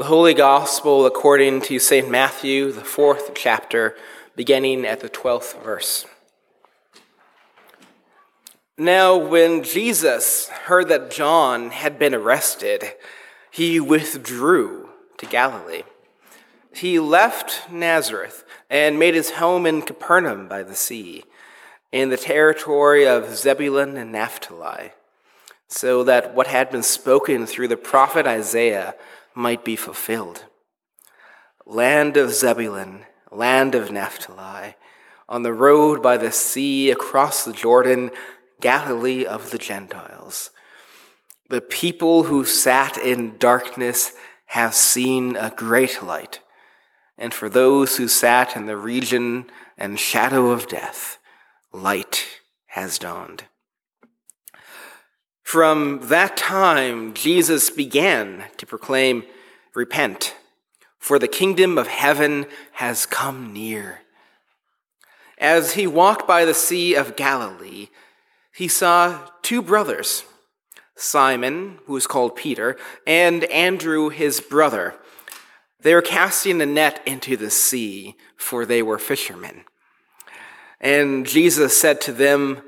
The Holy Gospel according to St. Matthew, the fourth chapter, beginning at the twelfth verse. Now, when Jesus heard that John had been arrested, he withdrew to Galilee. He left Nazareth and made his home in Capernaum by the sea, in the territory of Zebulun and Naphtali, so that what had been spoken through the prophet Isaiah might be fulfilled. Land of Zebulun, land of Naphtali, on the road by the sea across the Jordan, Galilee of the Gentiles. The people who sat in darkness have seen a great light. And for those who sat in the region and shadow of death, light has dawned. From that time, Jesus began to proclaim, Repent, for the kingdom of heaven has come near. As he walked by the Sea of Galilee, he saw two brothers, Simon, who was called Peter, and Andrew, his brother. They were casting a net into the sea, for they were fishermen. And Jesus said to them,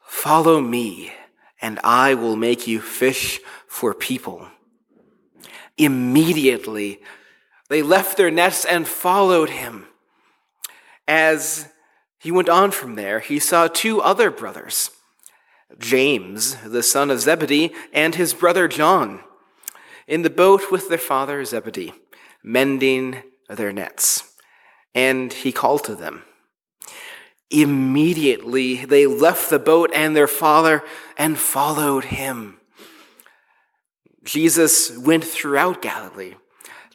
Follow me and I will make you fish for people. Immediately, they left their nets and followed him. As he went on from there, he saw two other brothers James, the son of Zebedee, and his brother John, in the boat with their father Zebedee, mending their nets. And he called to them. Immediately they left the boat and their father and followed him. Jesus went throughout Galilee,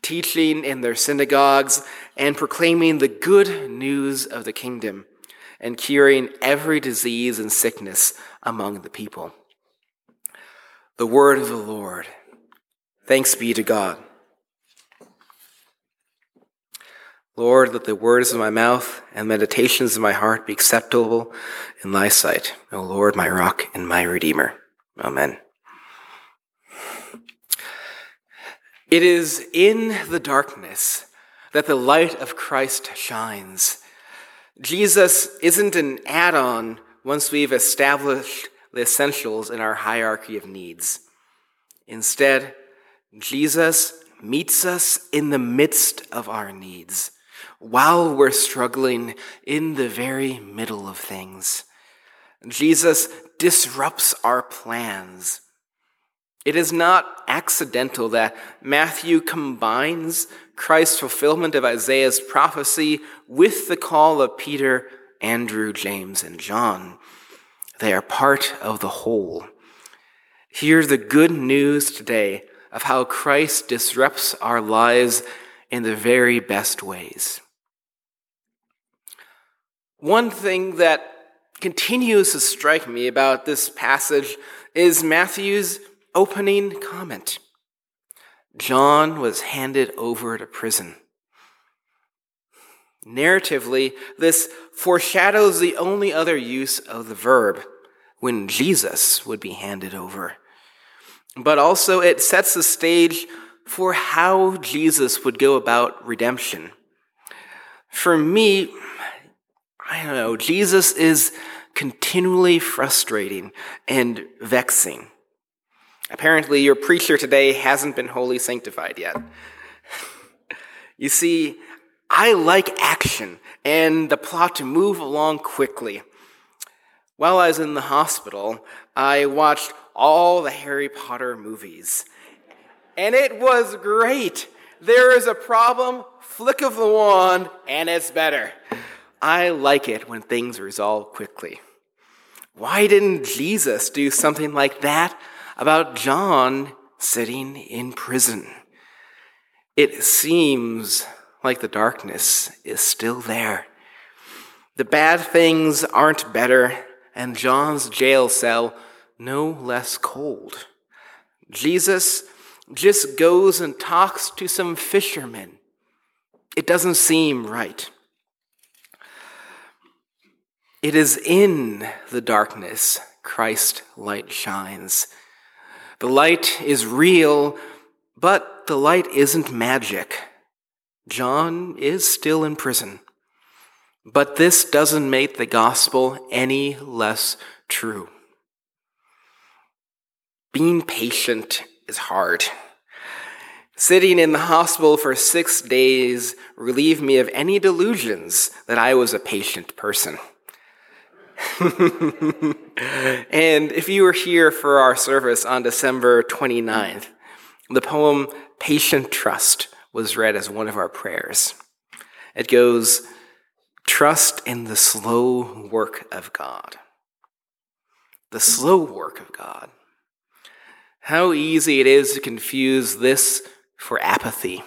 teaching in their synagogues and proclaiming the good news of the kingdom and curing every disease and sickness among the people. The word of the Lord. Thanks be to God. Lord, let the words of my mouth and meditations of my heart be acceptable in thy sight, O Lord, my rock and my redeemer. Amen. It is in the darkness that the light of Christ shines. Jesus isn't an add on once we've established the essentials in our hierarchy of needs. Instead, Jesus meets us in the midst of our needs while we're struggling in the very middle of things. Jesus disrupts our plans. It is not accidental that Matthew combines Christ's fulfillment of Isaiah's prophecy with the call of Peter, Andrew, James, and John. They are part of the whole. Hear the good news today of how Christ disrupts our lives in the very best ways. One thing that continues to strike me about this passage is Matthew's opening comment. John was handed over to prison. Narratively, this foreshadows the only other use of the verb when Jesus would be handed over. But also, it sets the stage for how Jesus would go about redemption. For me, I don't know, Jesus is continually frustrating and vexing. Apparently, your preacher today hasn't been wholly sanctified yet. you see, I like action and the plot to move along quickly. While I was in the hospital, I watched all the Harry Potter movies. And it was great. There is a problem, flick of the wand, and it's better. I like it when things resolve quickly. Why didn't Jesus do something like that about John sitting in prison? It seems like the darkness is still there. The bad things aren't better, and John's jail cell no less cold. Jesus just goes and talks to some fishermen. It doesn't seem right. It is in the darkness Christ light shines. The light is real, But the light isn't magic. John is still in prison. But this doesn't make the gospel any less true. Being patient is hard. Sitting in the hospital for six days relieved me of any delusions that I was a patient person. and if you were here for our service on December 29th, the poem Patient Trust was read as one of our prayers. It goes, Trust in the slow work of God. The slow work of God. How easy it is to confuse this for apathy.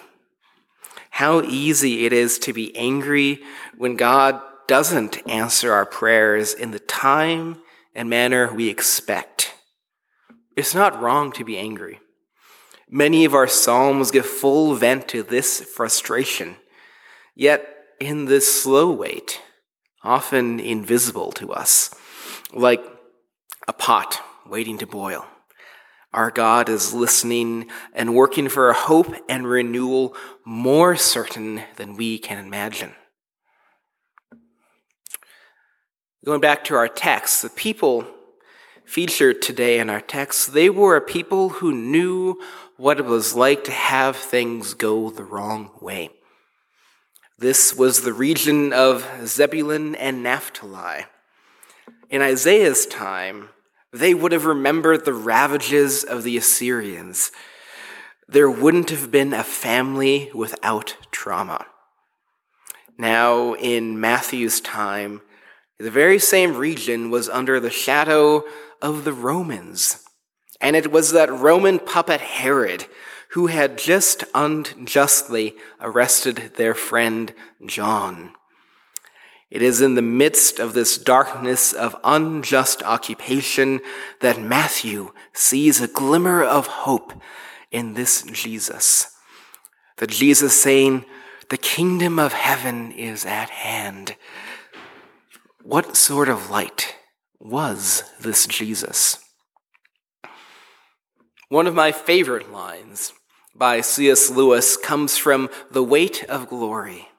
How easy it is to be angry when God doesn't answer our prayers in the time and manner we expect. It's not wrong to be angry. Many of our Psalms give full vent to this frustration, yet in this slow wait, often invisible to us, like a pot waiting to boil. Our God is listening and working for a hope and renewal more certain than we can imagine. Going back to our text, the people featured today in our text, they were a people who knew what it was like to have things go the wrong way. This was the region of Zebulun and Naphtali. In Isaiah's time, they would have remembered the ravages of the Assyrians. There wouldn't have been a family without trauma. Now, in Matthew's time, the very same region was under the shadow of the Romans. And it was that Roman puppet Herod who had just unjustly arrested their friend John. It is in the midst of this darkness of unjust occupation that Matthew sees a glimmer of hope in this Jesus. The Jesus saying, The kingdom of heaven is at hand. What sort of light was this Jesus? One of my favorite lines by C.S. Lewis comes from The Weight of Glory.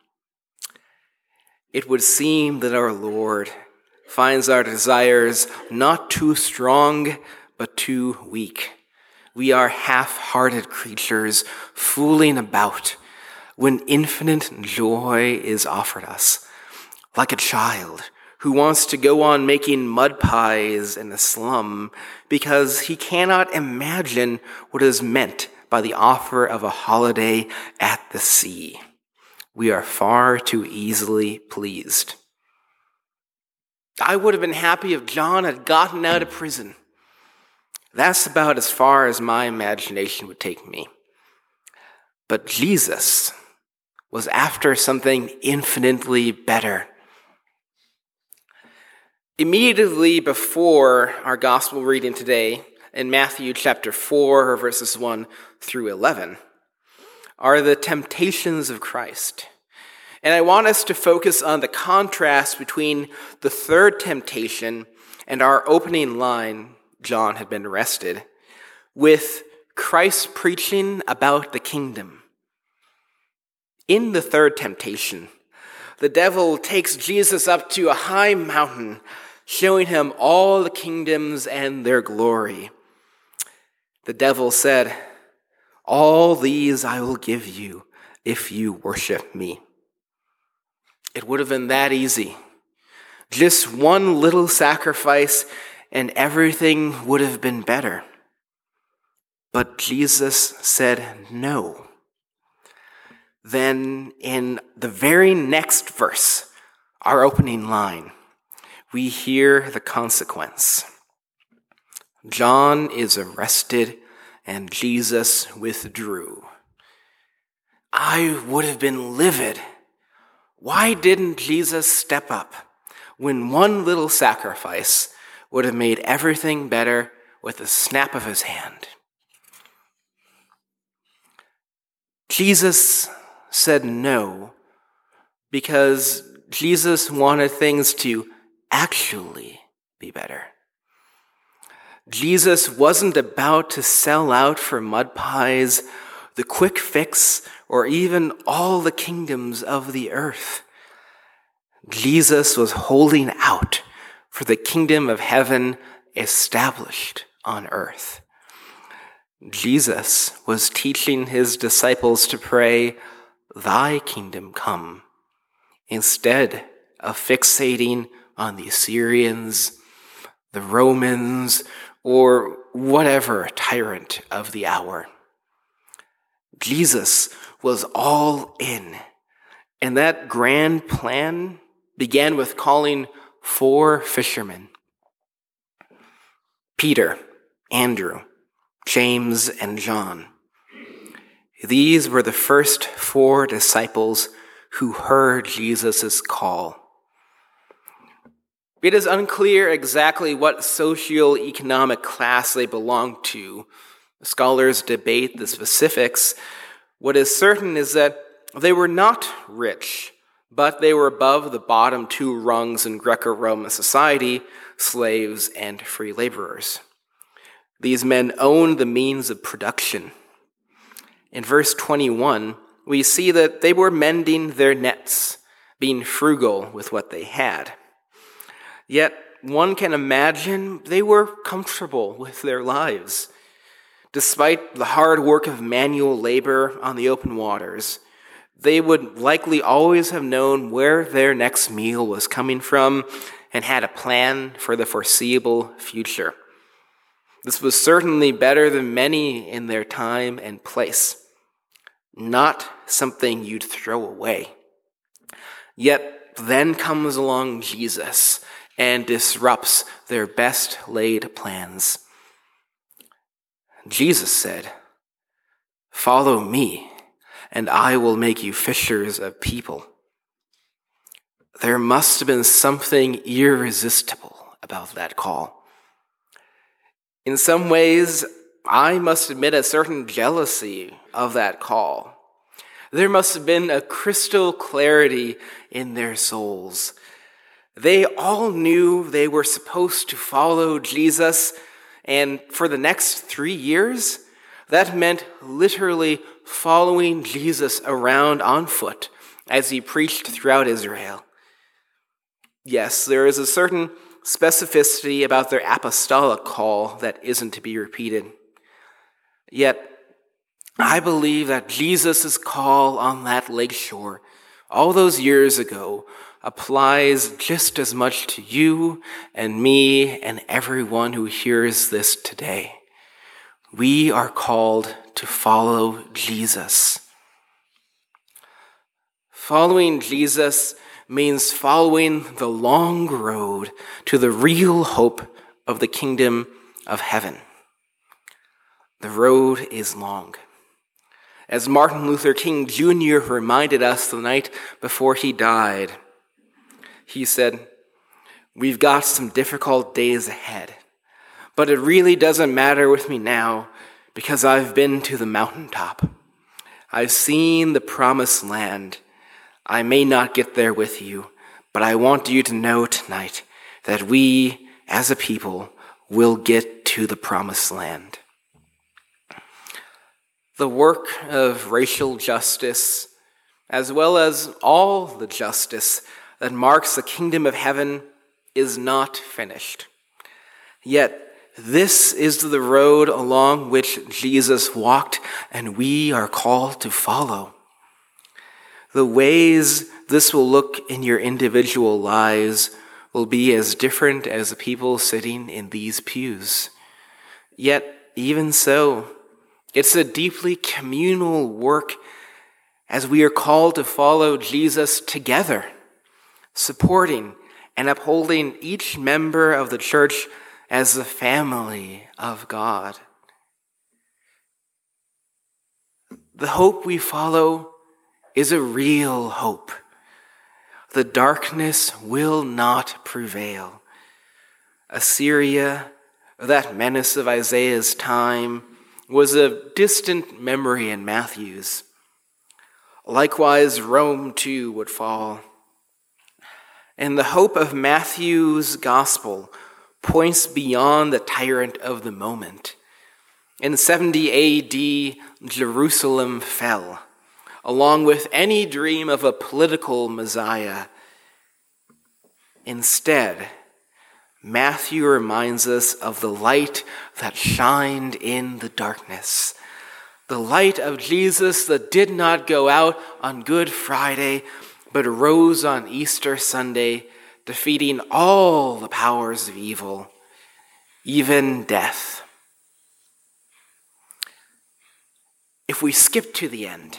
It would seem that our Lord finds our desires not too strong, but too weak. We are half hearted creatures fooling about when infinite joy is offered us, like a child who wants to go on making mud pies in the slum because he cannot imagine what is meant by the offer of a holiday at the sea we are far too easily pleased. I would have been happy if John had gotten out of prison. That's about as far as my imagination would take me. But Jesus was after something infinitely better. Immediately before our gospel reading today, in Matthew chapter 4, verses 1 through 11, are the temptations of Christ. And I want us to focus on the contrast between the third temptation and our opening line, John had been arrested, with Christ preaching about the kingdom. In the third temptation, the devil takes Jesus up to a high mountain, showing him all the kingdoms and their glory. The devil said, all these I will give you if you worship me. It would have been that easy. Just one little sacrifice and everything would have been better. But Jesus said no. Then, in the very next verse, our opening line, we hear the consequence. John is arrested and Jesus withdrew. I would have been livid. Why didn't Jesus step up when one little sacrifice would have made everything better with a snap of his hand? Jesus said no because Jesus wanted things to actually be better. Jesus wasn't about to sell out for mud pies the quick fix, or even all the kingdoms of the earth. Jesus was holding out for the kingdom of heaven established on earth. Jesus was teaching his disciples to pray, Thy kingdom come, instead of fixating on the Assyrians, the Romans, or whatever tyrant of the hour. Jesus was all in. And that grand plan began with calling four fishermen Peter, Andrew, James, and John. These were the first four disciples who heard Jesus' call. It is unclear exactly what socio-economic class they belonged to. Scholars debate the specifics. What is certain is that they were not rich, but they were above the bottom two rungs in Greco Roman society slaves and free laborers. These men owned the means of production. In verse 21, we see that they were mending their nets, being frugal with what they had. Yet one can imagine they were comfortable with their lives. Despite the hard work of manual labor on the open waters, they would likely always have known where their next meal was coming from and had a plan for the foreseeable future. This was certainly better than many in their time and place, not something you'd throw away. Yet then comes along Jesus and disrupts their best laid plans. Jesus said, Follow me, and I will make you fishers of people. There must have been something irresistible about that call. In some ways, I must admit a certain jealousy of that call. There must have been a crystal clarity in their souls they all knew they were supposed to follow Jesus, and for the next three years, that meant literally following Jesus around on foot as he preached throughout Israel. Yes, there is a certain specificity about their apostolic call that isn't to be repeated. Yet, I believe that Jesus' call on that lake shore all those years ago applies just as much to you and me and everyone who hears this today. We are called to follow Jesus. Following Jesus means following the long road to the real hope of the kingdom of heaven. The road is long. As Martin Luther King Jr. reminded us the night before he died, he said, We've got some difficult days ahead, but it really doesn't matter with me now because I've been to the mountaintop. I've seen the promised land. I may not get there with you, but I want you to know tonight that we, as a people, will get to the promised land. The work of racial justice, as well as all the justice that marks the kingdom of heaven is not finished. Yet, this is the road along which Jesus walked, and we are called to follow. The ways this will look in your individual lives will be as different as the people sitting in these pews. Yet, even so, it's a deeply communal work as we are called to follow Jesus together supporting and upholding each member of the church as the family of God. The hope we follow is a real hope. The darkness will not prevail. Assyria, that menace of Isaiah's time, was a distant memory in Matthew's. Likewise, Rome too would fall. And the hope of Matthew's gospel points beyond the tyrant of the moment. In 70 AD, Jerusalem fell, along with any dream of a political Messiah. Instead, Matthew reminds us of the light that shined in the darkness. The light of Jesus that did not go out on Good Friday, but rose on Easter Sunday, defeating all the powers of evil, even death. If we skip to the end,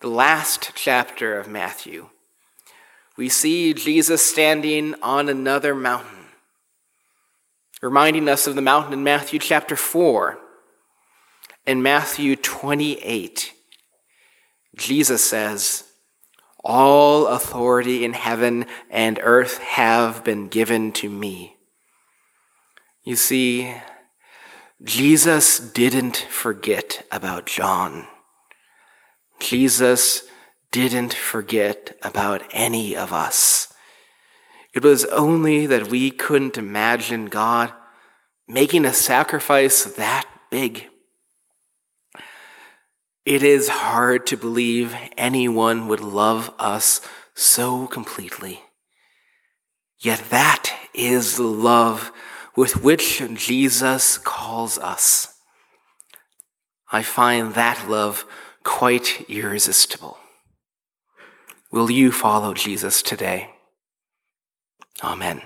the last chapter of Matthew, we see Jesus standing on another mountain, reminding us of the mountain in Matthew chapter 4. In Matthew 28, Jesus says, All authority in heaven and earth have been given to me. You see, Jesus didn't forget about John. Jesus didn't forget about any of us. It was only that we couldn't imagine God making a sacrifice that big. It is hard to believe anyone would love us so completely. Yet that is the love with which Jesus calls us. I find that love quite irresistible. Will you follow Jesus today? Amen.